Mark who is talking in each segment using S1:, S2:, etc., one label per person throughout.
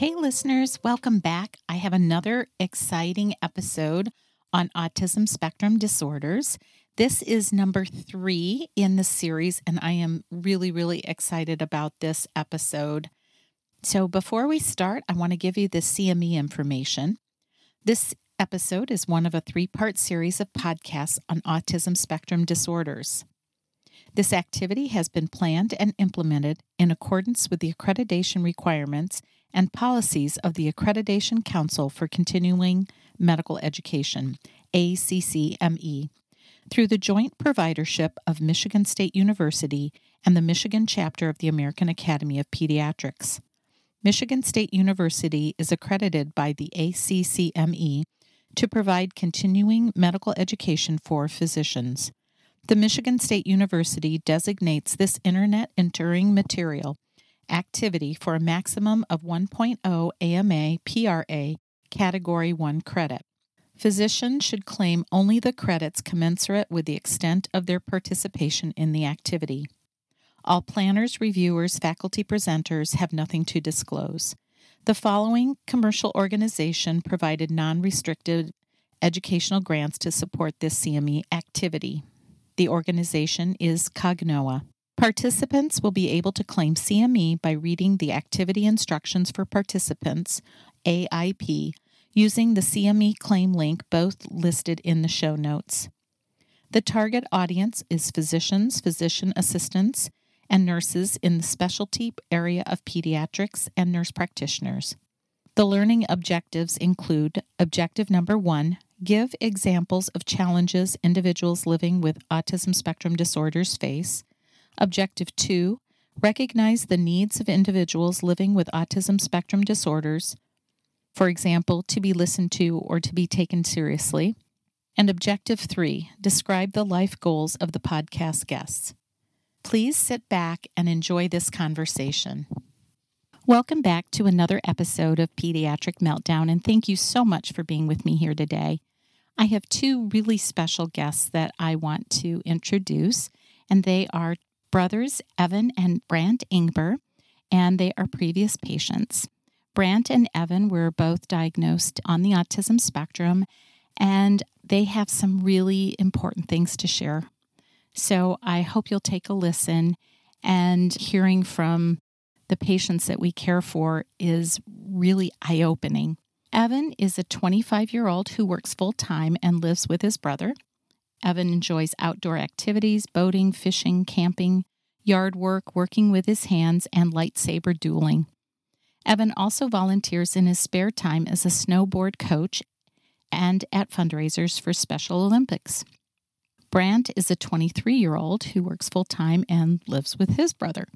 S1: Hey, listeners, welcome back. I have another exciting episode on autism spectrum disorders. This is number three in the series, and I am really, really excited about this episode. So, before we start, I want to give you the CME information. This episode is one of a three part series of podcasts on autism spectrum disorders. This activity has been planned and implemented in accordance with the accreditation requirements and policies of the Accreditation Council for Continuing Medical Education, ACCME, through the joint providership of Michigan State University and the Michigan chapter of the American Academy of Pediatrics. Michigan State University is accredited by the ACCME to provide continuing medical education for physicians. The Michigan State University designates this Internet enduring material activity for a maximum of 1.0 AMA PRA Category 1 credit. Physicians should claim only the credits commensurate with the extent of their participation in the activity. All planners, reviewers, faculty presenters have nothing to disclose. The following commercial organization provided non restricted educational grants to support this CME activity. The organization is Cognoa. Participants will be able to claim CME by reading the Activity Instructions for Participants, AIP, using the CME claim link both listed in the show notes. The target audience is physicians, physician assistants, and nurses in the specialty area of pediatrics and nurse practitioners. The learning objectives include objective number one give examples of challenges individuals living with autism spectrum disorders face. Objective two, recognize the needs of individuals living with autism spectrum disorders, for example, to be listened to or to be taken seriously. And objective three, describe the life goals of the podcast guests. Please sit back and enjoy this conversation. Welcome back to another episode of Pediatric Meltdown, and thank you so much for being with me here today. I have two really special guests that I want to introduce, and they are brothers Evan and Brant Ingber, and they are previous patients. Brant and Evan were both diagnosed on the autism spectrum, and they have some really important things to share. So I hope you'll take a listen. And hearing from the patients that we care for is really eye opening. Evan is a 25 year old who works full time and lives with his brother. Evan enjoys outdoor activities, boating, fishing, camping, yard work, working with his hands, and lightsaber dueling. Evan also volunteers in his spare time as a snowboard coach and at fundraisers for Special Olympics. Brant is a 23 year old who works full time and lives with his brother.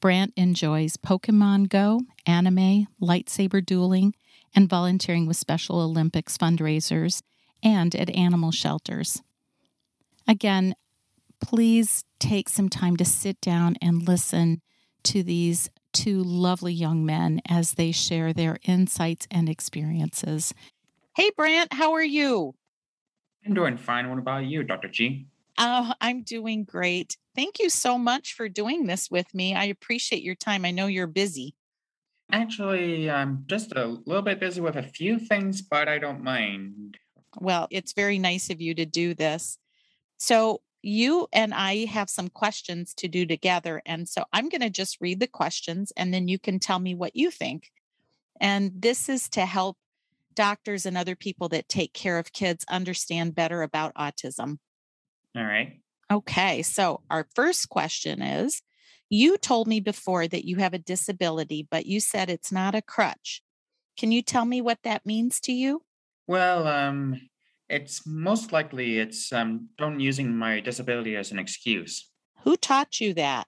S1: Brant enjoys Pokemon Go, anime, lightsaber dueling, and volunteering with Special Olympics fundraisers and at animal shelters. Again, please take some time to sit down and listen to these two lovely young men as they share their insights and experiences. Hey, Brant, how are you?
S2: I'm doing fine. What about you, Dr. G?
S1: Oh, I'm doing great. Thank you so much for doing this with me. I appreciate your time. I know you're busy.
S2: Actually, I'm just a little bit busy with a few things, but I don't mind.
S1: Well, it's very nice of you to do this. So, you and I have some questions to do together. And so I'm going to just read the questions and then you can tell me what you think. And this is to help doctors and other people that take care of kids understand better about autism.
S2: All right.
S1: Okay. So our first question is You told me before that you have a disability, but you said it's not a crutch. Can you tell me what that means to you?
S2: Well, um, it's most likely it's um don't using my disability as an excuse.
S1: Who taught you that?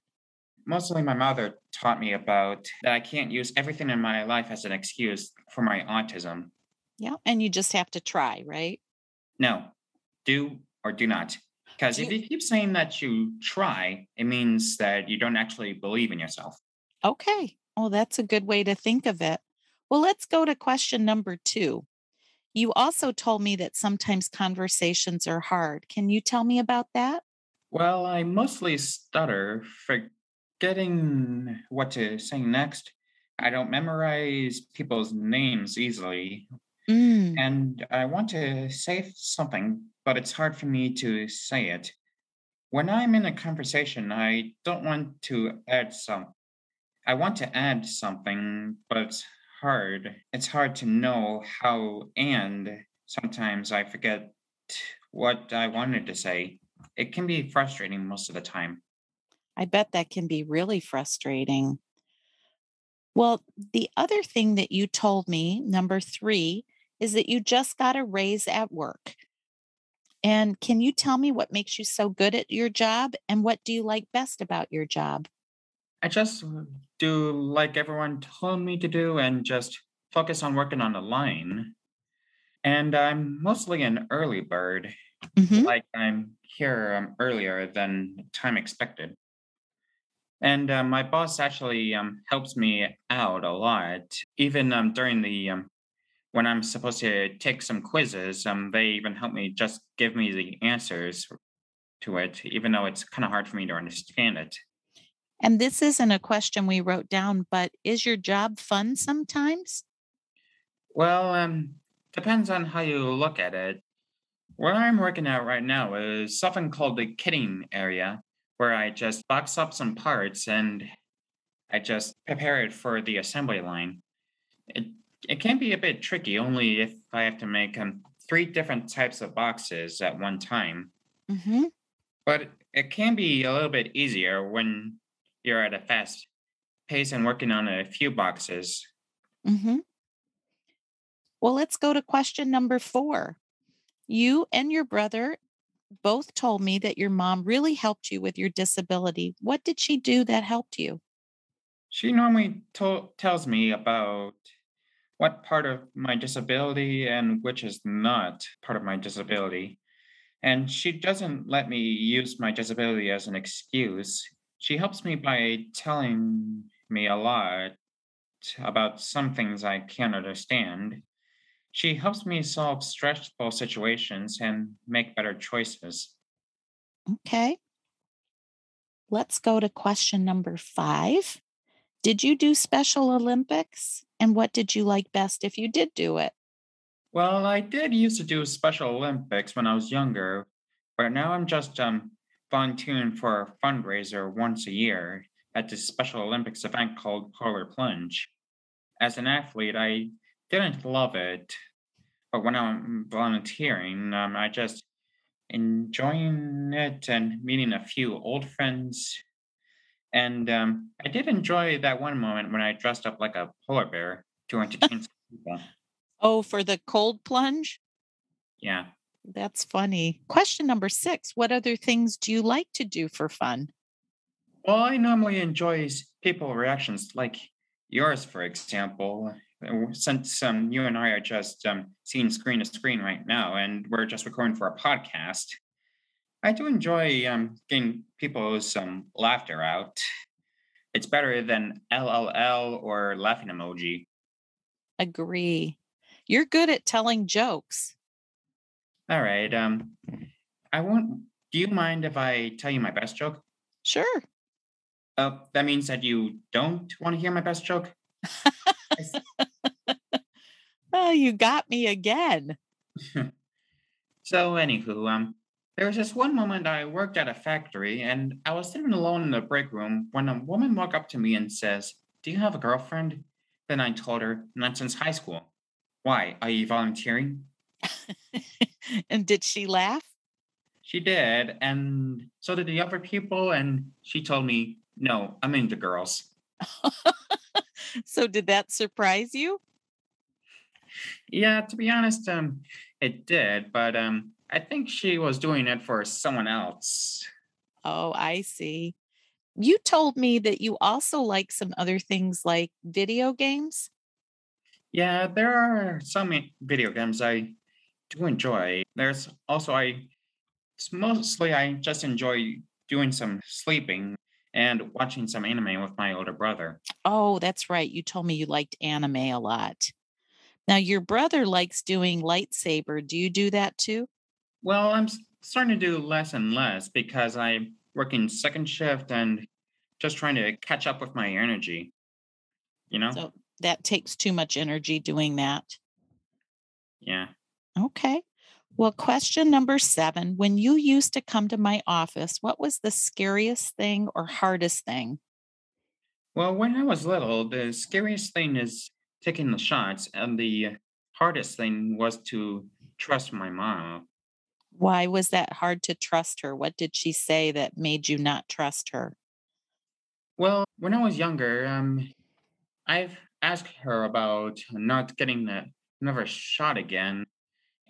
S2: mostly my mother taught me about that I can't use everything in my life as an excuse for my autism.
S1: Yeah. And you just have to try, right?
S2: No, do or do not. Because if you keep saying that you try, it means that you don't actually believe in yourself.
S1: Okay. Well, that's a good way to think of it. Well, let's go to question number two. You also told me that sometimes conversations are hard. Can you tell me about that?
S2: Well, I mostly stutter, forgetting what to say next. I don't memorize people's names easily.
S1: Mm.
S2: And I want to say something, but it's hard for me to say it. When I'm in a conversation, I don't want to add some. I want to add something, but it's hard. It's hard to know how, and sometimes I forget what I wanted to say. It can be frustrating most of the time.
S1: I bet that can be really frustrating. Well, the other thing that you told me, number three, is that you just got a raise at work. And can you tell me what makes you so good at your job and what do you like best about your job?
S2: I just do like everyone told me to do and just focus on working on the line. And I'm mostly an early bird,
S1: Mhm.
S2: like I'm here um, earlier than time expected. And uh, my boss actually um, helps me out a lot, even um, during the um, when I'm supposed to take some quizzes. Um, they even help me just give me the answers to it, even though it's kind of hard for me to understand it.
S1: And this isn't a question we wrote down, but is your job fun sometimes?
S2: Well, um, depends on how you look at it. Where I'm working at right now is something called the kitting area, where I just box up some parts and I just prepare it for the assembly line. It it can be a bit tricky, only if I have to make um, three different types of boxes at one time.
S1: hmm
S2: But it can be a little bit easier when you're at a fast pace and working on a few boxes.
S1: hmm Well, let's go to question number four. You and your brother both told me that your mom really helped you with your disability. What did she do that helped you?
S2: She normally to- tells me about what part of my disability and which is not part of my disability. And she doesn't let me use my disability as an excuse. She helps me by telling me a lot about some things I can't understand. She helps me solve stressful situations and make better choices.
S1: Okay. Let's go to question number five. Did you do Special Olympics? And what did you like best if you did do it?
S2: Well, I did used to do Special Olympics when I was younger, but now I'm just um, volunteering for a fundraiser once a year at this Special Olympics event called Polar Plunge. As an athlete, I didn't love it, but when I'm volunteering, um, I just enjoying it and meeting a few old friends. And um, I did enjoy that one moment when I dressed up like a polar bear to entertain some people.
S1: Oh, for the cold plunge?
S2: Yeah.
S1: That's funny. Question number six What other things do you like to do for fun?
S2: Well, I normally enjoy people reactions like yours, for example. Since um, you and I are just um, seeing screen to screen right now, and we're just recording for a podcast, I do enjoy um, getting people's um, laughter out. It's better than LOL or laughing emoji.
S1: Agree. You're good at telling jokes.
S2: All right. Um, I won't. Do you mind if I tell you my best joke?
S1: Sure.
S2: Uh, that means that you don't want to hear my best joke.
S1: Oh, you got me again.
S2: So, anywho, um, there was this one moment I worked at a factory and I was sitting alone in the break room when a woman walked up to me and says, Do you have a girlfriend? Then I told her, Not since high school. Why? Are you volunteering?
S1: and did she laugh?
S2: She did, and so did the other people, and she told me, No, I'm into girls.
S1: so, did that surprise you?
S2: Yeah, to be honest, um, it did, but um, I think she was doing it for someone else.
S1: Oh, I see. you told me that you also like some other things like video games.
S2: Yeah, there are some video games I do enjoy. There's also I mostly I just enjoy doing some sleeping and watching some anime with my older brother.
S1: Oh, that's right. You told me you liked anime a lot. Now, your brother likes doing lightsaber. Do you do that too?
S2: Well, I'm starting to do less and less because I'm working second shift and just trying to catch up with my energy. You know?
S1: So that takes too much energy doing that.
S2: Yeah.
S1: Okay. Well, question number seven When you used to come to my office, what was the scariest thing or hardest thing?
S2: Well, when I was little, the scariest thing is taking the shots, and the hardest thing was to trust my mom.
S1: Why was that hard to trust her? What did she say that made you not trust her?
S2: Well, when I was younger, um, I've asked her about not getting the never shot again,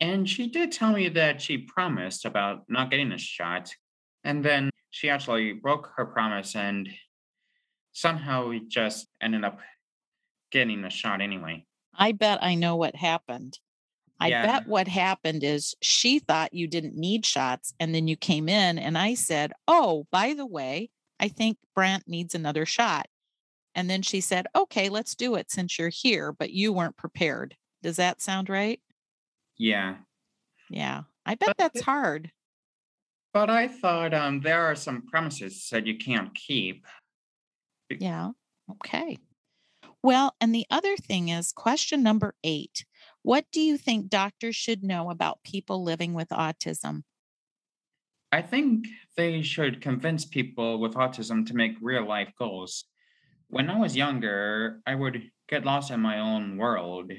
S2: and she did tell me that she promised about not getting a shot, and then she actually broke her promise, and somehow we just ended up getting a shot anyway.
S1: I bet I know what happened. I
S2: Yeah.
S1: bet what happened is she thought you didn't need shots. And then you came in and I said, Oh, by the way, I think Brant needs another shot. And then she said, Okay, let's do it since you're here, but you weren't prepared. Does that sound right?
S2: Yeah.
S1: Yeah. I bet
S2: But
S1: that's
S2: it-
S1: hard.
S2: But I thought um, there are some promises that you can't keep.
S1: Yeah. Okay. Well, and the other thing is question number eight What do you think doctors should know about people living with autism?
S2: I think they should convince people with autism to make real life goals. When I was younger, I would get lost in my own world.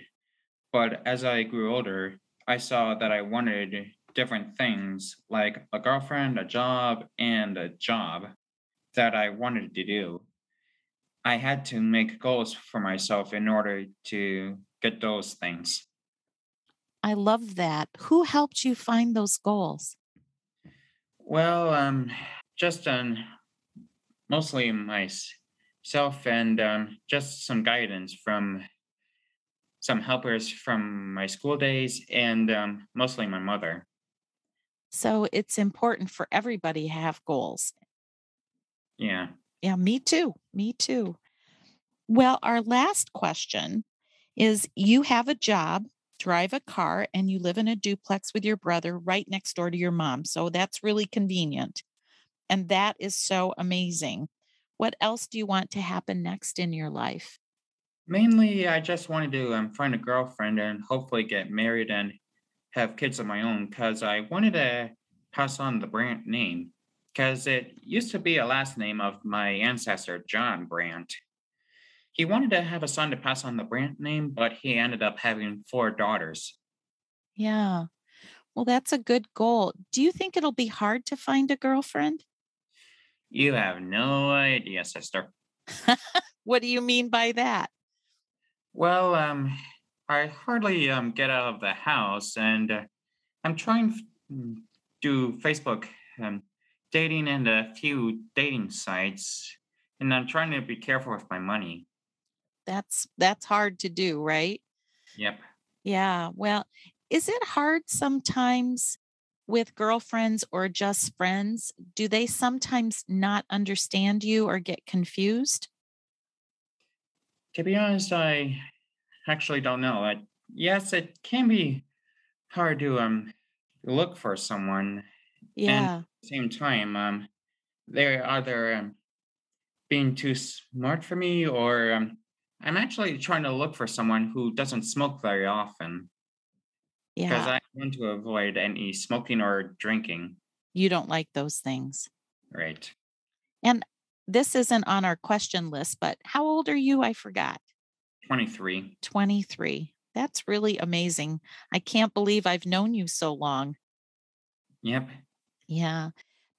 S2: But as I grew older, I saw that I wanted different things like a girlfriend, a job, and a job that I wanted to do. I had to make goals for myself in order to get those things.
S1: I love that. Who helped you find those goals?
S2: Well, um, just um, mostly myself and um, just some guidance from some helpers from my school days and um, mostly my mother.
S1: So it's important for everybody to have goals.
S2: Yeah.
S1: Yeah, me too. Me too. Well, our last question is you have a job, drive a car, and you live in a duplex with your brother right next door to your mom. So that's really convenient. And that is so amazing. What else do you want to happen next in your life?
S2: Mainly, I just wanted to um, find a girlfriend and hopefully get married and have kids of my own because I wanted to pass on the Brandt name because it used to be a last name of my ancestor, John Brandt. He wanted to have a son to pass on the brand name, but he ended up having four daughters.
S1: Yeah. Well, that's a good goal. Do you think it'll be hard to find a girlfriend?
S2: You have no idea, sister.
S1: What do you mean by that?
S2: Well, um, I hardly um, get out of the house, and uh, I'm trying to do Facebook um, dating and a few dating sites, and I'm trying to be careful with my money.
S1: That's that's hard to do, right?
S2: Yep.
S1: Yeah. Well, is it hard sometimes with girlfriends or just friends? Do they sometimes not understand you or get confused?
S2: To be honest, I actually don't know. I, yes, it can be hard to um look for someone.
S1: Yeah.
S2: At the same time, um, they're either um, being too smart for me, or um, I'm actually trying to look for someone who doesn't smoke very often because. I want to avoid any smoking or drinking.
S1: you don't like those things.
S2: Right.
S1: And this isn't on our question list, but how old are you? I forgot.
S2: 23.
S1: 23. That's really amazing. I can't believe I've known you so long.
S2: Yep.
S1: Yeah.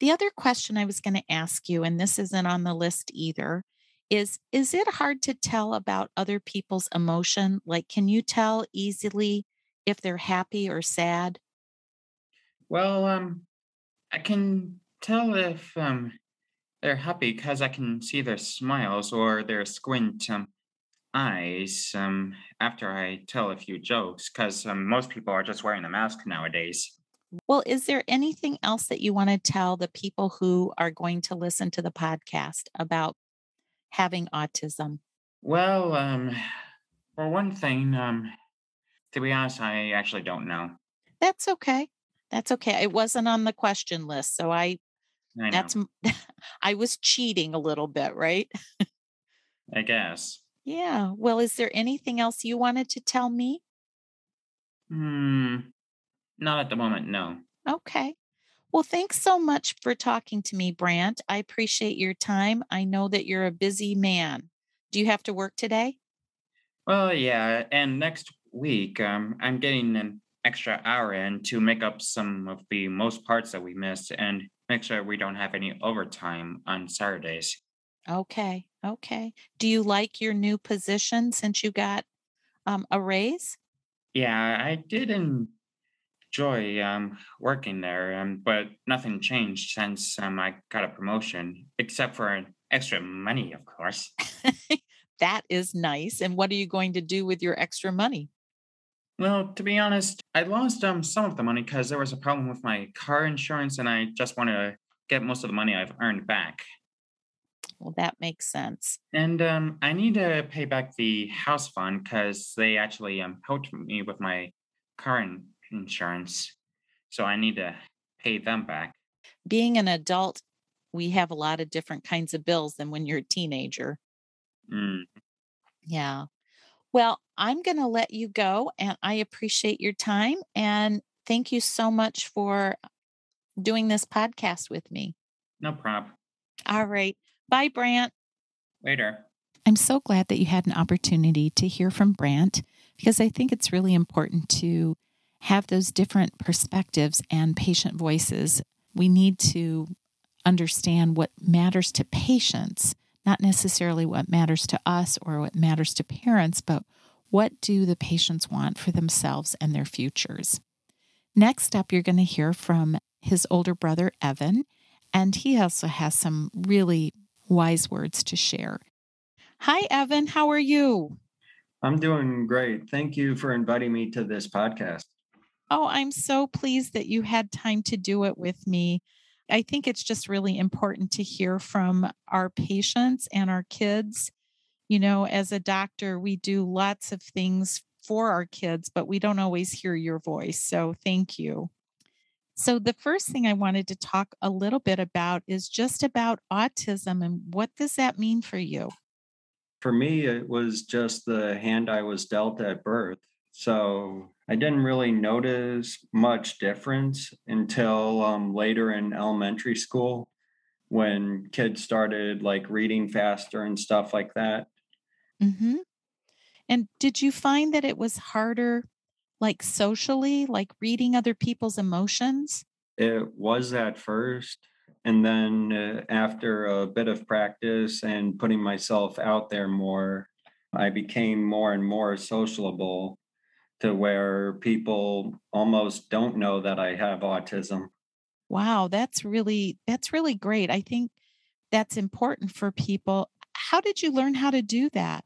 S1: The other question I was going to ask you, and this isn't on the list either, is is it hard to tell about other people's emotion? Like, can you tell easily if they're happy or sad?
S2: Well, um, I can tell if um They're happy because I can see their smiles or their squint um, eyes um, after I tell a few jokes because um, most people are just wearing a mask nowadays.
S1: Well, is there anything else that you want to tell the people who are going to listen to the podcast about having autism?
S2: Well, um, for one thing, um, to be honest, I actually don't know.
S1: That's okay. That's okay. It wasn't on the question list, so I.
S2: I
S1: that's I was cheating a little bit, right?
S2: I guess.
S1: Yeah. Well, is there anything else you wanted to tell me?
S2: Hmm, not at the moment, no.
S1: Okay. Well, thanks so much for talking to me, Brant. I appreciate your time. I know that you're a busy man. Do you have to work today?
S2: Well, yeah, and next week, um, I'm getting an extra hour in to make up some of the most parts that we missed and make sure we don't have any overtime on Saturdays.
S1: Okay. Okay. Do you like your new position since you got um, a raise?
S2: Yeah, I did enjoy um, working there, um, but nothing changed since um, I got a promotion, except for extra money, of course.
S1: that is nice. And what are you going to do with your extra money?
S2: Well, to be honest, I lost um some of the money because there was a problem with my car insurance, and I just want to get most of the money I've earned back.
S1: Well, that makes sense.
S2: And um, I need to pay back the house fund because they actually um helped me with my car insurance, so I need to pay them back.
S1: Being an adult, we have a lot of different kinds of bills than when you're a teenager.
S2: Mm,
S1: Yeah. Well, I'm going to let you go and I appreciate your time and thank you so much for doing this podcast with me.
S2: no prob.
S1: All right. Bye, Brant.
S2: Later.
S1: I'm so glad that you had an opportunity to hear from Brant because I think it's really important to have those different perspectives and patient voices. We need to understand what matters to patients, not necessarily what matters to us or what matters to parents, but what do the patients want for themselves and their futures. Next up, you're going to hear from his older brother, Evan, and he also has some really wise words to share. Hi, Evan. How are you?
S3: I'm doing great. Thank you for inviting me to this podcast.
S1: Oh, I'm so pleased that you had time to do it with me. I think it's just really important to hear from our patients and our kids. You know, as a doctor, we do lots of things for our kids, but we don't always hear your voice. So thank you. So, the first thing I wanted to talk a little bit about is just about autism and what does that mean for you?
S3: For me, it was just the hand I was dealt at birth. So I didn't really notice much difference until um, later in elementary school when kids started like reading faster and stuff like that.
S1: Mm-hmm. And did you find that it was harder, like socially, like reading other people's emotions?
S3: It was at first. And then uh, after a bit of practice and putting myself out there more, I became more and more sociable to where people almost don't know that I have autism.
S1: Wow, that's really that's really great. I think that's important for people. How did you learn how to do that?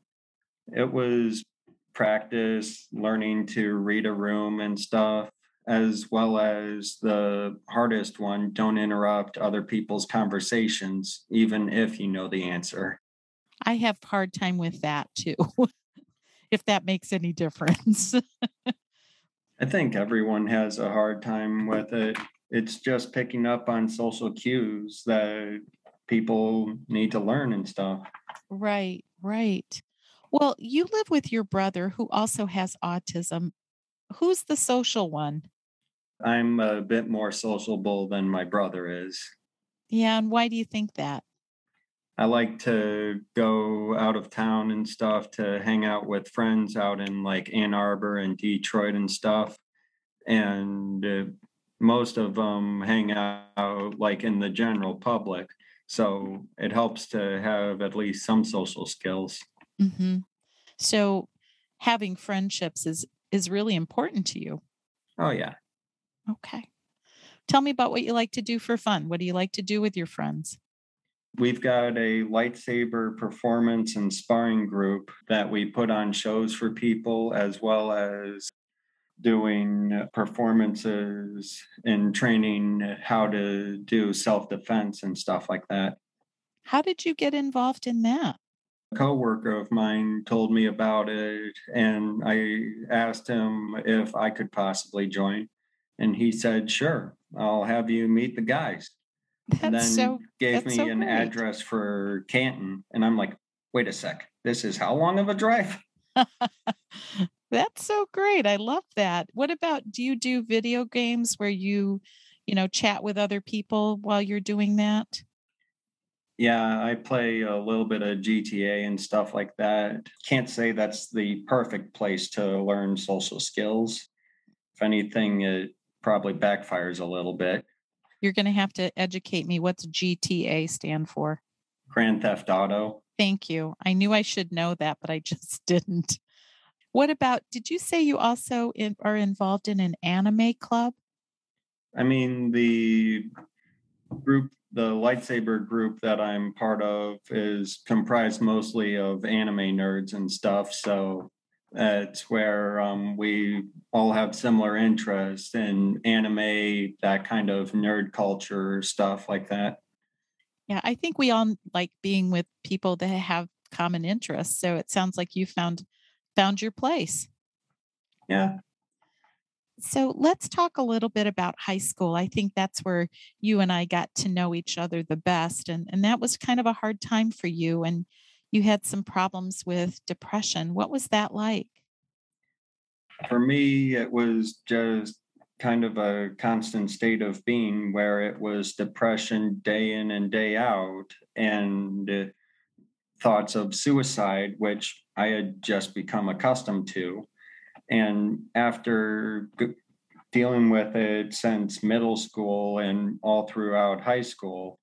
S3: It was practice, learning to read a room and stuff, as well as the hardest one don't interrupt other people's conversations, even if you know the answer.
S1: I have hard time with that too. if that makes any difference.
S3: I think everyone has a hard time with it. It's just picking up on social cues that people need to learn and stuff.
S1: right, right. Well, you live with your brother who also has autism. Who's the social one?
S3: I'm a bit more sociable than my brother is.
S1: Yeah, and why do you think that?
S3: I like to go out of town and stuff to hang out with friends out in like Ann Arbor and Detroit and stuff. And uh, most of them hang out like in the general public. So it helps to have at least some social skills.
S1: Mm-hmm. So having friendships is is really important to you.
S3: Oh, yeah.
S1: Okay. Tell me about what you like to do for fun. What do you like to do with your friends?
S3: We've got a lightsaber performance and sparring group that we put on shows for people, as well as doing performances and training how to do self defense and stuff like that.
S1: How did you get involved in that?
S3: A coworker of mine told me about it, and I asked him if I could possibly join. And he said, Sure, I'll have you meet the guys.
S1: That's
S3: and then
S1: so
S3: gave me
S1: so
S3: an
S1: great.
S3: address for Canton. And I'm like, wait a sec, this is how long of a drive?
S1: That's so great. I love that. What about do you do video games where you, you know, chat with other people while you're doing that?
S3: Yeah, I play a little bit of GTA and stuff like that. Can't say that's the perfect place to learn social skills. If anything, it probably backfires a little bit.
S1: You're going to have to educate me. What's GTA stand for?
S3: Grand Theft Auto.
S1: Thank you. I knew I should know that, but I just didn't. What about, did you say you also in, are involved in an anime club?
S3: I mean, the group, the lightsaber group that I'm part of is comprised mostly of anime nerds and stuff. So it's where um, we all have similar interests in anime, that kind of nerd culture stuff like that.
S1: Yeah, I think we all like being with people that have common interests. So it sounds like you found found your place.
S3: Yeah.
S1: So let's talk a little bit about high school. I think that's where you and I got to know each other the best. And, and that was kind of a hard time for you. And you had some problems with depression. What was that like?
S3: For me, it was just kind of a constant state of being where it was depression day in and day out and thoughts of suicide, which I had just become accustomed to. And after dealing with it since middle school and all throughout high school,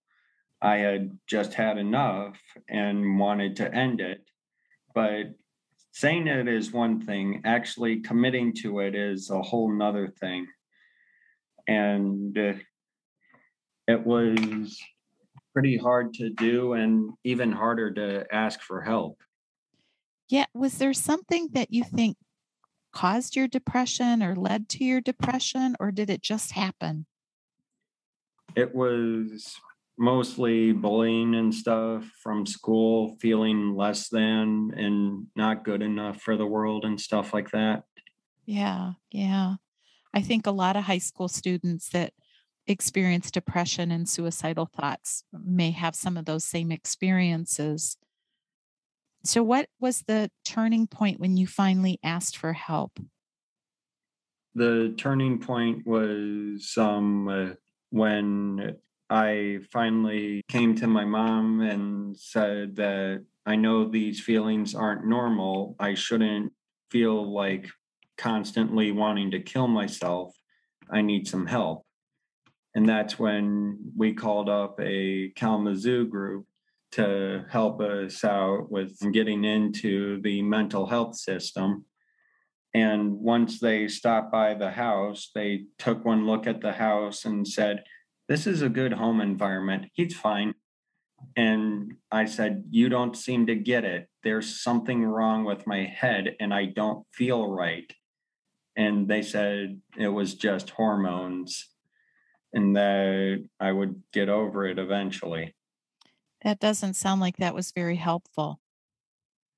S3: I had just had enough and wanted to end it. But saying it is one thing, actually committing to it is a whole nother thing. And uh, it was pretty hard to do and even harder to ask for help.
S1: Yeah. Was there something that you think caused your depression or led to your depression, or did it just happen?
S3: It was mostly bullying and stuff from school, feeling less than and not good enough for the world and stuff like that.
S1: Yeah. Yeah. I think a lot of high school students that experience depression and suicidal thoughts may have some of those same experiences. So, what was the turning point when you finally asked for help?
S3: The turning point was um, when I finally came to my mom and said that I know these feelings aren't normal. I shouldn't feel like constantly wanting to kill myself. I need some help. And that's when we called up a Kalamazoo group to help us out with getting into the mental health system. And once they stopped by the house, they took one look at the house and said, This is a good home environment. He's fine. And I said, You don't seem to get it. There's something wrong with my head and I don't feel right. And they said it was just hormones and that I would get over it eventually.
S1: That doesn't sound like that was very helpful.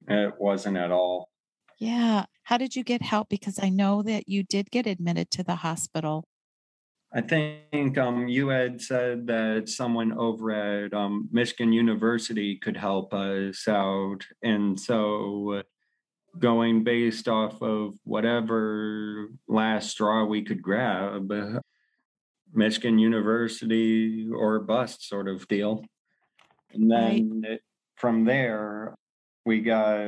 S3: It wasn't at all.
S1: Yeah. How did you get help? Because I know that you did get admitted to the hospital.
S3: I think um, you had said that someone over at um, Michigan University could help us out. And so, going based off of whatever last straw we could grab, Michigan University or bust sort of deal. And then it, from there, we got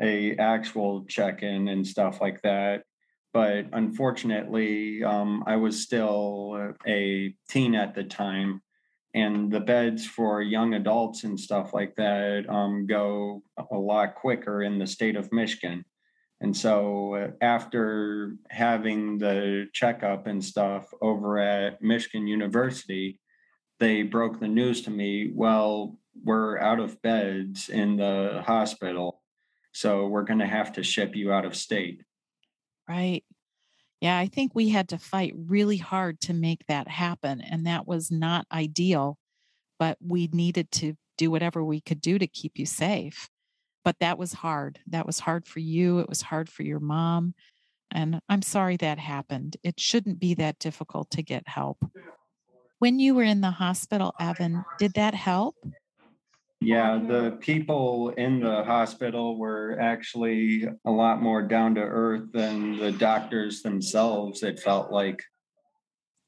S3: a actual check-in and stuff like that but unfortunately um, i was still a teen at the time and the beds for young adults and stuff like that um, go a lot quicker in the state of michigan and so after having the checkup and stuff over at michigan university they broke the news to me well we're out of beds in the hospital. So we're going to have to ship you out of state.
S1: Right. Yeah, I think we had to fight really hard to make that happen. And that was not ideal, but we needed to do whatever we could do to keep you safe. But that was hard. That was hard for you. It was hard for your mom. And I'm sorry that happened. It shouldn't be that difficult to get help. When you were in the hospital, Evan, did that help?
S3: Yeah, the people in the hospital were actually a lot more down to earth than the doctors themselves, it felt like.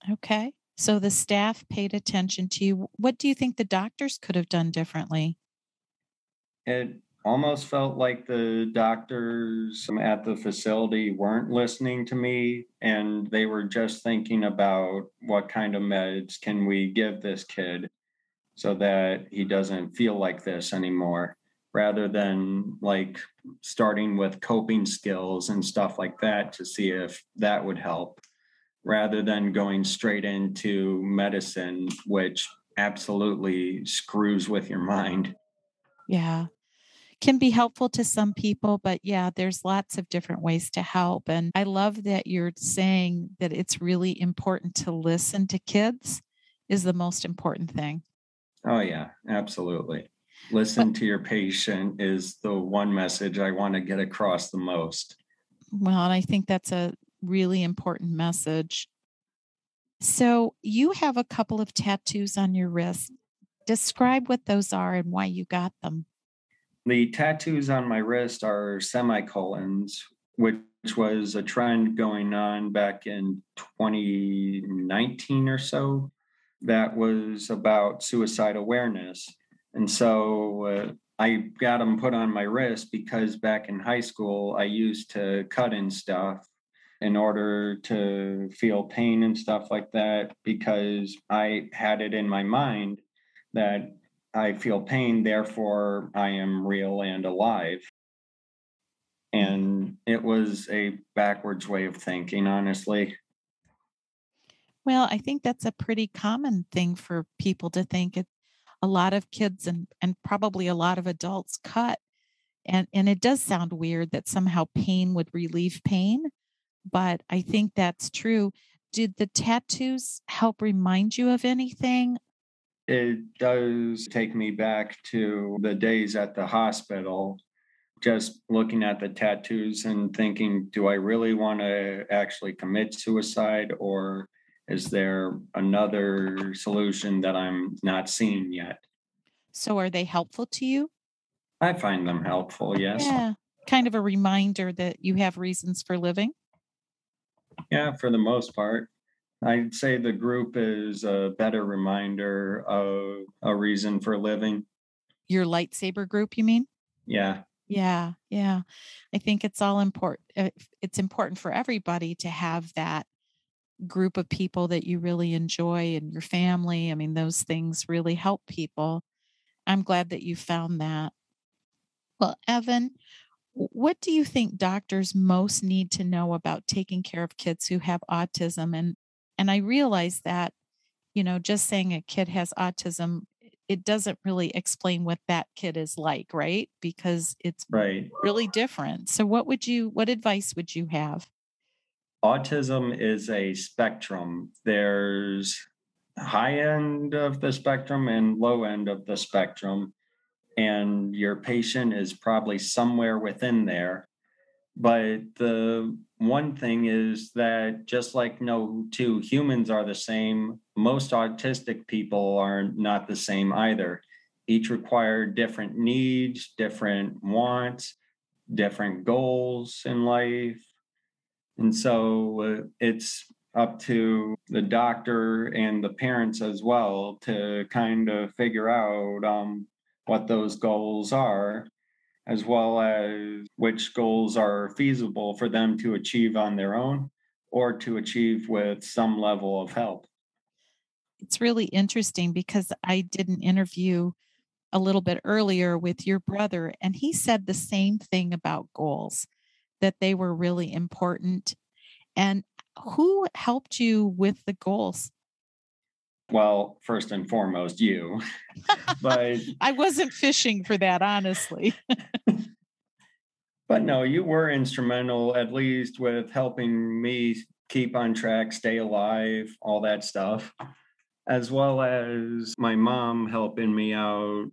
S1: Okay. So the staff paid attention to you. What do you think the doctors could have done differently?
S3: It almost felt like the doctors at the facility weren't listening to me and they were just thinking about what kind of meds can we give this kid so that he doesn't feel like this anymore rather than like starting with coping skills and stuff like that to see if that would help rather than going straight into medicine which absolutely screws with your mind
S1: yeah can be helpful to some people, but yeah, there's lots of different ways to help. And I love that you're saying that it's really important to listen to kids is the most important thing.
S3: Oh, yeah, absolutely. Listen but, to your patient is the one message I want to get across the most.
S1: Well, and I think that's a really important message. So, you have a couple of tattoos on your wrist. Describe what those are and why you got them.
S3: The tattoos on my wrist are semicolons, which was a trend going on back in 2019 or so that was about suicide awareness. And so uh, I got them put on my wrist because back in high school, I used to cut in stuff in order to feel pain and stuff like that because I had it in my mind that I feel pain, therefore I am real and alive. And it was a backwards way of thinking, honestly.
S1: Well, I think that's a pretty common thing for people to think. It, a lot of kids and, and probably a lot of adults cut. And, and it does sound weird that somehow pain would relieve pain, but I think that's true. Did the tattoos help remind you of anything?
S3: it does take me back to the days at the hospital, just looking at the tattoos and thinking, do I really want to actually commit suicide or is there another solution that I'm not seeing yet?
S1: So, are they helpful to you?
S3: I find them helpful, yes.
S1: Yeah. Kind of a reminder that you have reasons for living.
S3: Yeah, for the most part. I'd say the group is a better reminder of a reason for living.
S1: Your lightsaber group, you mean?
S3: Yeah.
S1: Yeah, yeah. I think it's all important. Eh, it's important for everybody to have that group of people that you really enjoy and your family. I mean, those things really help people. I'm glad that you found that. Well, Evan, what do you think doctors most need to know about taking care of kids who have autism and and I realize that, you know, just saying a kid has autism, it doesn't really explain what that kid is like, right? Because it's
S3: right.
S1: really different. So what would you what advice would you have?
S3: Autism is a spectrum. There's high end of the spectrum and low end of the spectrum and your patient is probably somewhere within there but the one thing is that just like no two humans are the same, most autistic people are not the same either. Each require different needs, different wants, different goals in life. And so uh, it's up to the doctor and the parents as well to kind of figure out um, what those goals are as well as which goals are feasible for them to achieve on their own or to achieve with some level of help.
S1: It's really interesting because I did an interview a little bit earlier with your brother, and he said the same thing about goals that they were really important. And who helped you with the goals?
S3: Well, first and foremost, you. but
S1: I wasn't fishing for that, honestly.
S3: but no, you were instrumental, at least with helping me keep on track, stay alive, all that stuff, as well as my mom helping me out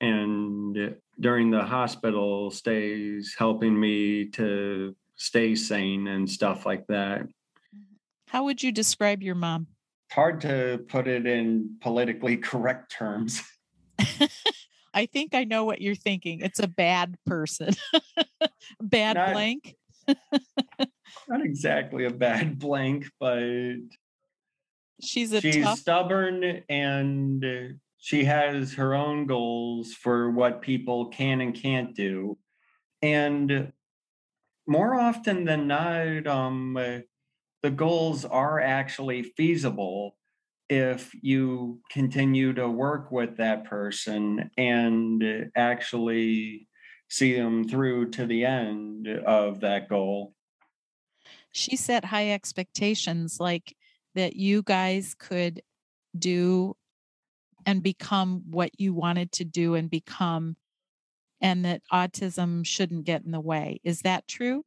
S3: and during the hospital stays, helping me to stay sane and stuff like that. Mm-hmm.
S1: How would you describe your mom?
S3: hard to put it in politically correct terms.
S1: I think I know what you're thinking. It's a bad person. bad not, blank.
S3: not exactly a bad blank, but
S1: she's a
S3: she's
S1: tough...
S3: stubborn and she has her own goals for what people can and can't do. And more often than not, um, the goals are actually feasible if you continue to work with that person and actually see them through to the end of that goal.
S1: She set high expectations like that you guys could do and become what you wanted to do and become, and that autism shouldn't get in the way. Is that true?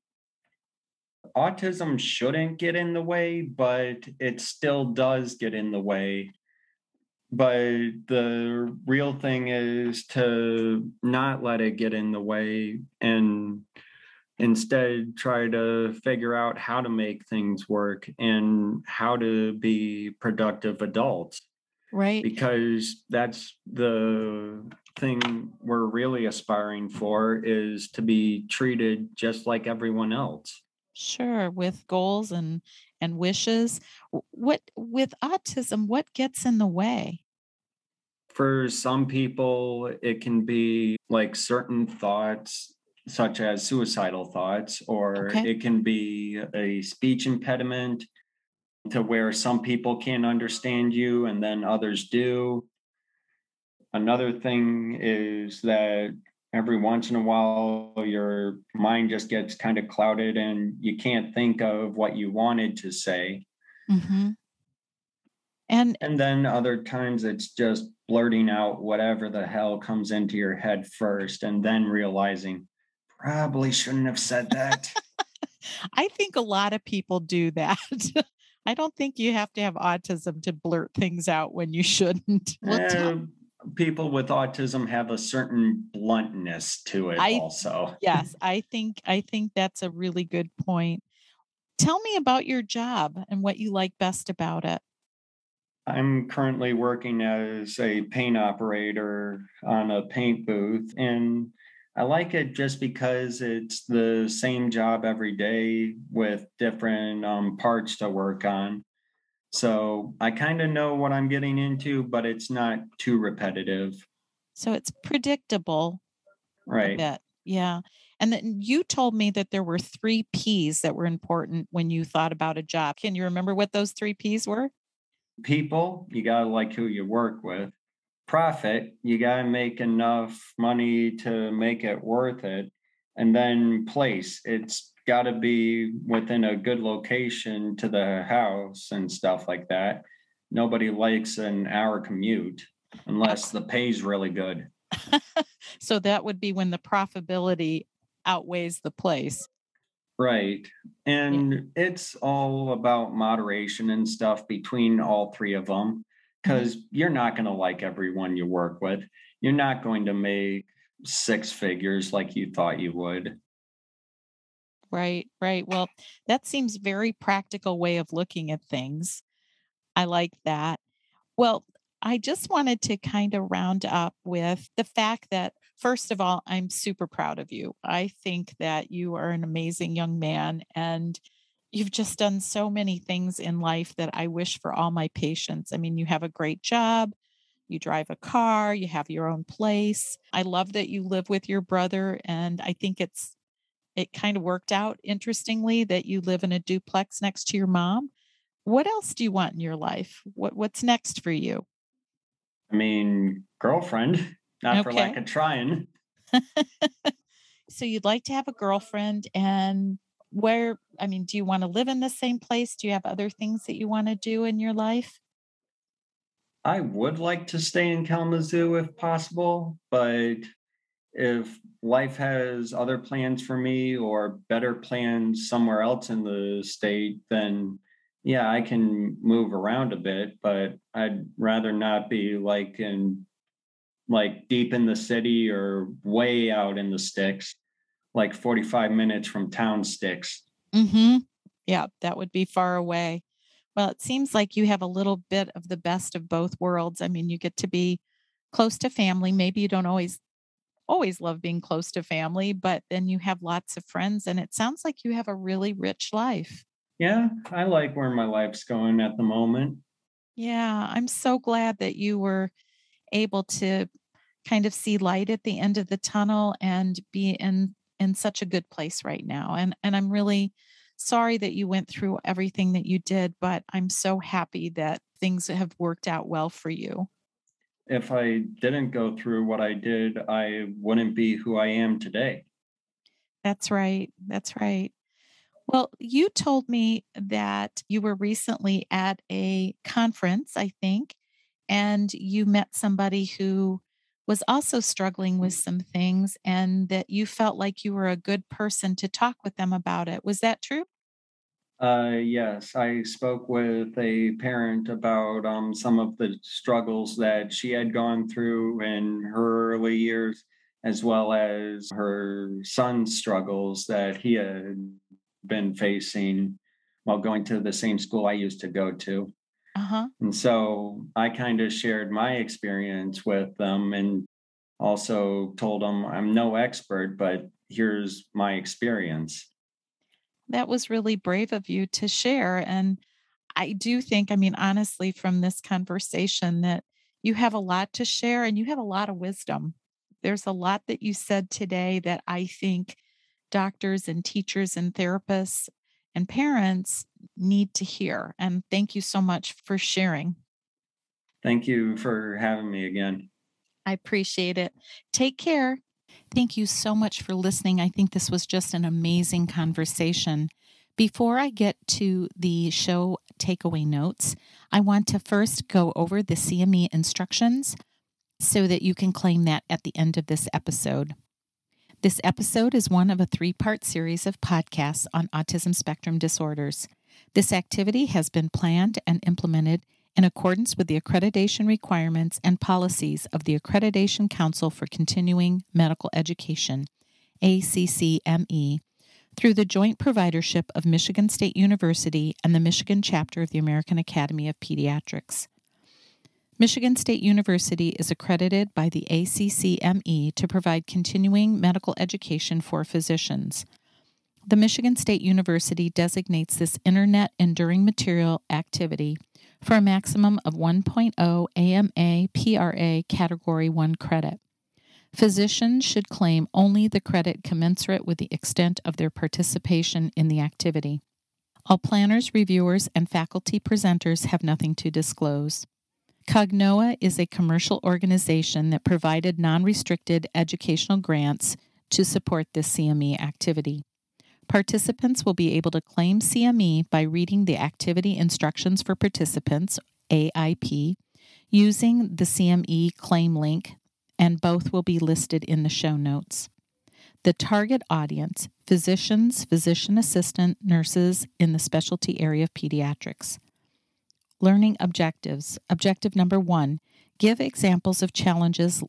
S3: autism shouldn't get in the way, but it still does get in the way. But the real thing is to not let it get in the way and instead try to figure out how to make things work and how to be productive adults.
S1: Right.
S3: Because that's the thing we're really aspiring for is to be treated just like everyone else.
S1: Sure, with goals and and wishes. What with autism, what gets in the way?
S3: For some people, it can be like certain thoughts, such as suicidal thoughts, or okay. it can be a speech impediment to where some people can't understand you and then others do. Another thing is that every once in a while your mind just gets kind of clouded and you can't think of what you wanted to say
S1: mm-hmm. and
S3: and then other times it's just blurting out whatever the hell comes into your head first and then realizing probably shouldn't have said that
S1: i think a lot of people do that i don't think you have to have autism to blurt things out when you shouldn't.
S3: We'll eh, people with autism have a certain bluntness to it I, also.
S1: Yes i think i think that's a really good point. Tell me about your job and what you like best about it.
S3: I'm currently working as a paint operator on a paint booth and i like it just because it's the same job every day with different um, parts to work on so I kind of know what I'm getting into, but it's not too repetitive.
S1: So it's predictable.
S3: Right.
S1: Yeah. And then you told me that there were three P's that were important when you thought about a job. Can you remember what those three P's were?
S3: People, you got to like who you work with. Profit, you got to make enough money to make it worth it. And then place, it's got to be within a good location to the house and stuff like that. Nobody likes an hour commute unless the pay's really good.
S1: so that would be when the profitability outweighs the place.
S3: Right. And yeah. it's all about moderation and stuff between all three of them because you're not going to like everyone you work with. You're not going to make six figures like you thought you would.
S1: Right, right. Well, that seems very practical way of looking at things. I like that. Well, I just wanted to kind of round up with the fact that, first of all, I'm super proud of you. I think that you are an amazing young man and you've just done so many things in life that I wish for all my patients. I mean, you have a great job, you drive a car, you have your own place. I love that you live with your brother, and I think it's it kind of worked out interestingly that you live in a duplex next to your mom. What else do you want in your life? What what's next for you?
S3: I mean, girlfriend, not okay. for lack of trying.
S1: so you'd like to have a girlfriend and where I mean, do you want to live in the same place? Do you have other things that you want to do in your life?
S3: I would like to stay in Kalamazoo if possible, but if life has other plans for me or better plans somewhere else in the state, then yeah, I can move around a bit, but I'd rather not be like in like deep in the city or way out in the sticks, like 45 minutes from town sticks.
S1: Mm-hmm. Yeah, that would be far away. Well, it seems like you have a little bit of the best of both worlds. I mean, you get to be close to family. Maybe you don't always always love being close to family, but then you have lots of friends and it sounds like you have a really rich life.
S3: Yeah, I like where my life's going at the moment.
S1: Yeah, I'm so glad that you were able to kind of see light at the end of the tunnel and be in in such a good place right now. And and I'm really sorry that you went through everything that you did, but I'm so happy that things have worked out well for you.
S3: If I didn't go through what I did, I wouldn't be who I am today.
S1: That's right. That's right. Well, you told me that you were recently at a conference, I think, and you met somebody who was also struggling with some things and that you felt like you were a good person to talk with them about it. Was that true?
S3: Uh, yes, I spoke with a parent about um, some of the struggles that she had gone through in her early years, as well as her son's struggles that he had been facing while going to the same school I used to go to. Uh-huh. And so I kind of shared my experience with them and also told them I'm no expert, but here's my experience.
S1: That was really brave of you to share. And I do think, I mean, honestly, from this conversation, that you have a lot to share and you have a lot of wisdom. There's a lot that you said today that I think doctors and teachers and therapists and parents need to hear. And thank you so much for sharing.
S3: Thank you for having me again.
S1: I appreciate it. Take care. Thank you so much for listening. I think this was just an amazing conversation. Before I get to the show takeaway notes, I want to first go over the CME instructions so that you can claim that at the end of this episode. This episode is one of a three part series of podcasts on autism spectrum disorders. This activity has been planned and implemented in accordance with the accreditation requirements and policies of the Accreditation Council for Continuing Medical Education, ACCME, through the joint providership of Michigan State University and the Michigan chapter of the American Academy of Pediatrics. Michigan State University is accredited by the ACCME to provide continuing medical education for physicians. The Michigan State University designates this Internet Enduring Material activity for a maximum of 1.0 AMA PRA Category 1 credit. Physicians should claim only the credit commensurate with the extent of their participation in the activity. All planners, reviewers, and faculty presenters have nothing to disclose. Cognoa is a commercial organization that provided non restricted educational grants to support this CME activity. Participants will be able to claim CME by reading the Activity Instructions for Participants, AIP, using the CME claim link, and both will be listed in the show notes. The target audience physicians, physician assistant, nurses in the specialty area of pediatrics. Learning objectives. Objective number one give examples of challenges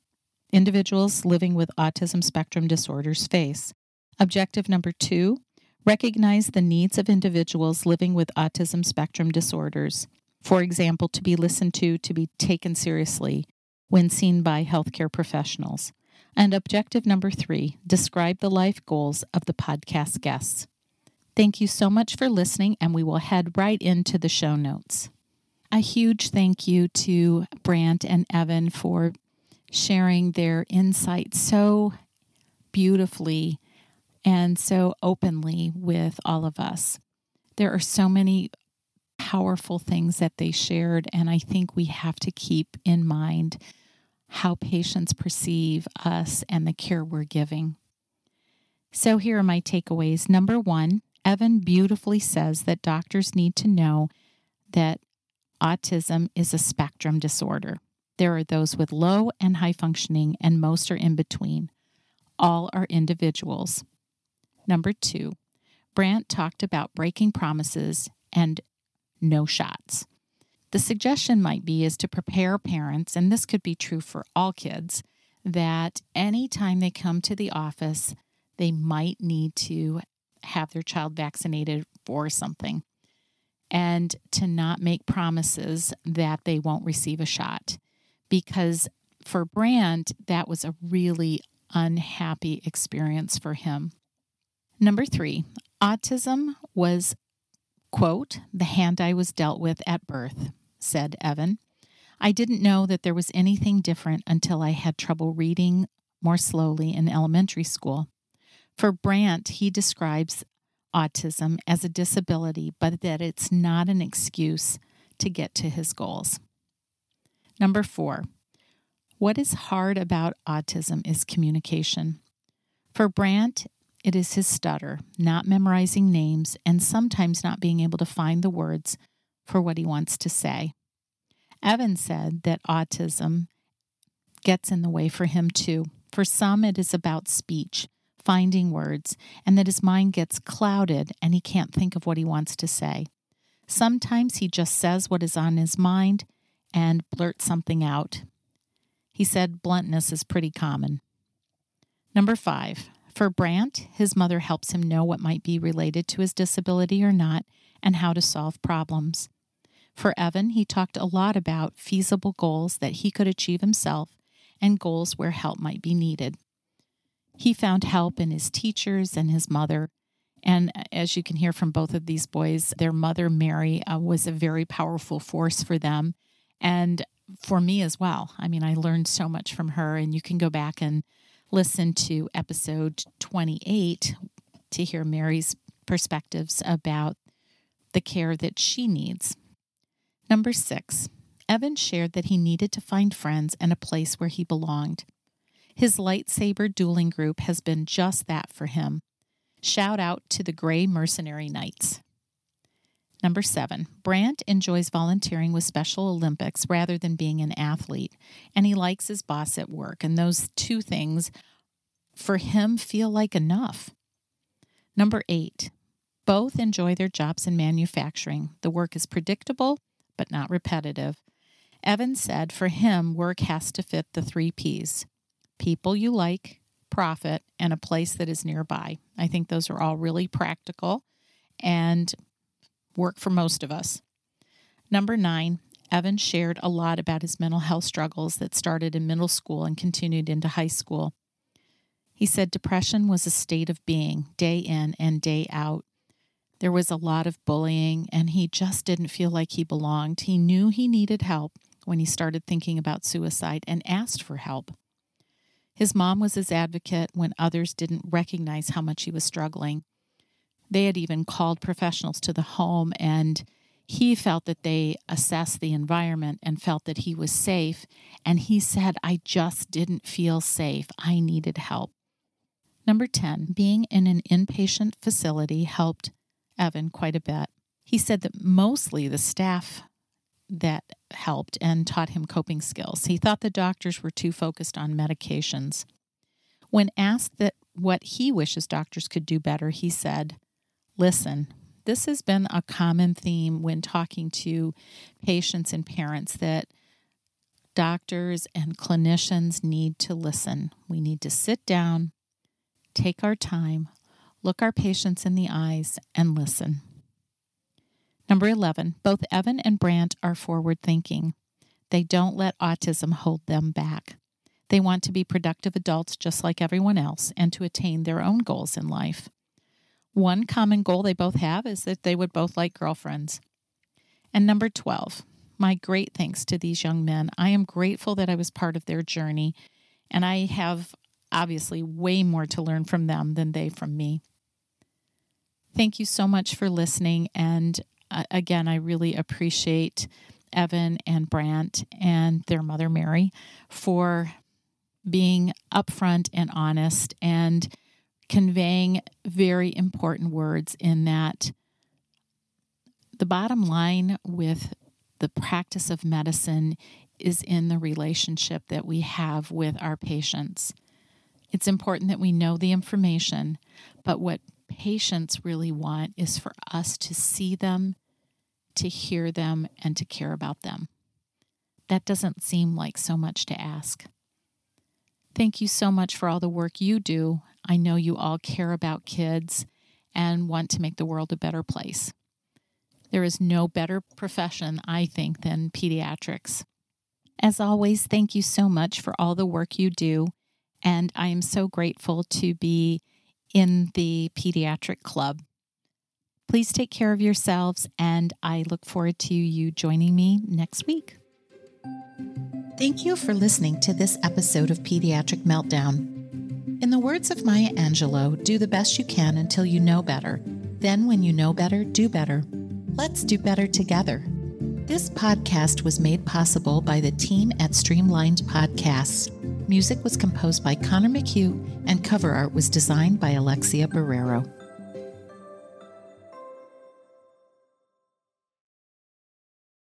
S1: individuals living with autism spectrum disorders face. Objective number two recognize the needs of individuals living with autism spectrum disorders. For example, to be listened to, to be taken seriously when seen by healthcare professionals. And objective number three describe the life goals of the podcast guests. Thank you so much for listening, and we will head right into the show notes. A huge thank you to Brandt and Evan for sharing their insights so beautifully and so openly with all of us. There are so many powerful things that they shared, and I think we have to keep in mind how patients perceive us and the care we're giving. So, here are my takeaways. Number one, Evan beautifully says that doctors need to know that autism is a spectrum disorder. There are those with low and high functioning, and most are in between. All are individuals. Number two, Brandt talked about breaking promises and no shots. The suggestion might be is to prepare parents, and this could be true for all kids, that anytime they come to the office, they might need to have their child vaccinated for something and to not make promises that they won't receive a shot. Because for Brandt, that was a really unhappy experience for him. Number three, autism was, quote, the hand I was dealt with at birth, said Evan. I didn't know that there was anything different until I had trouble reading more slowly in elementary school. For Brandt, he describes autism as a disability, but that it's not an excuse to get to his goals. Number four, what is hard about autism is communication. For Brandt, it is his stutter, not memorizing names, and sometimes not being able to find the words for what he wants to say. Evan said that autism gets in the way for him too. For some, it is about speech, finding words, and that his mind gets clouded and he can't think of what he wants to say. Sometimes he just says what is on his mind and blurts something out. He said bluntness is pretty common. Number five, for Brandt, his mother helps him know what might be related to his disability or not and how to solve problems. For Evan, he talked a lot about feasible goals that he could achieve himself and goals where help might be needed. He found help in his teachers and his mother. And as you can hear from both of these boys, their mother, Mary, uh, was a very powerful force for them and for me as well. I mean, I learned so much from her, and you can go back and listen to episode 28 to hear Mary's perspectives about the care that she needs. Number six, Evan shared that he needed to find friends and a place where he belonged. His lightsaber dueling group has been just that for him. Shout out to the Gray Mercenary Knights. Number seven, Brandt enjoys volunteering with Special Olympics rather than being an athlete, and he likes his boss at work, and those two things for him feel like enough. Number eight, both enjoy their jobs in manufacturing. The work is predictable, but not repetitive. Evan said for him, work has to fit the three P's people you like, profit, and a place that is nearby. I think those are all really practical and work for most of us. Number nine, Evan shared a lot about his mental health struggles that started in middle school and continued into high school. He said depression was a state of being, day in and day out. There was a lot of bullying, and he just didn't feel like he belonged. He knew he needed help when he started thinking about suicide and asked for help. His mom was his advocate when others didn't recognize how much he was struggling. They had even called professionals to the home, and he felt that they assessed the environment and felt that he was safe. And he said, I just didn't feel safe. I needed help. Number 10, being in an inpatient facility helped Evan quite a bit. He said that mostly the staff that helped and taught him coping skills. He thought the doctors were too focused on medications. When asked that what he wishes doctors could do better, he said, "Listen, this has been a common theme when talking to patients and parents that doctors and clinicians need to listen. We need to sit down, take our time, look our patients in the eyes, and listen. Number 11, both Evan and Brandt are forward thinking. They don't let autism hold them back. They want to be productive adults just like everyone else and to attain their own goals in life. One common goal they both have is that they would both like girlfriends. And number 12, my great thanks to these young men. I am grateful that I was part of their journey, and I have obviously way more to learn from them than they from me. Thank you so much for listening. And uh, again, I really appreciate Evan and Brandt and their mother, Mary, for being upfront and honest and conveying very important words in that the bottom line with the practice of medicine is in the relationship that we have with our patients. It's important that we know the information, but what patients really want is for us to see them, to hear them, and to care about them. That doesn't seem like so much to ask. Thank you so much for all the work you do. I know you all care about kids and want to make the world a better place. There is no better profession, I think, than pediatrics. As always, thank you so much for all the work you do. And I am so grateful to be in the pediatric club. Please take care of yourselves, and I look forward to you joining me next week. Thank you for listening to this episode of Pediatric Meltdown. In the words of Maya Angelou, do the best you can until you know better. Then, when you know better, do better. Let's do better together. This podcast was made possible by the team at Streamlined Podcasts. Music was composed by Connor McHugh, and cover art was designed by Alexia Barrero.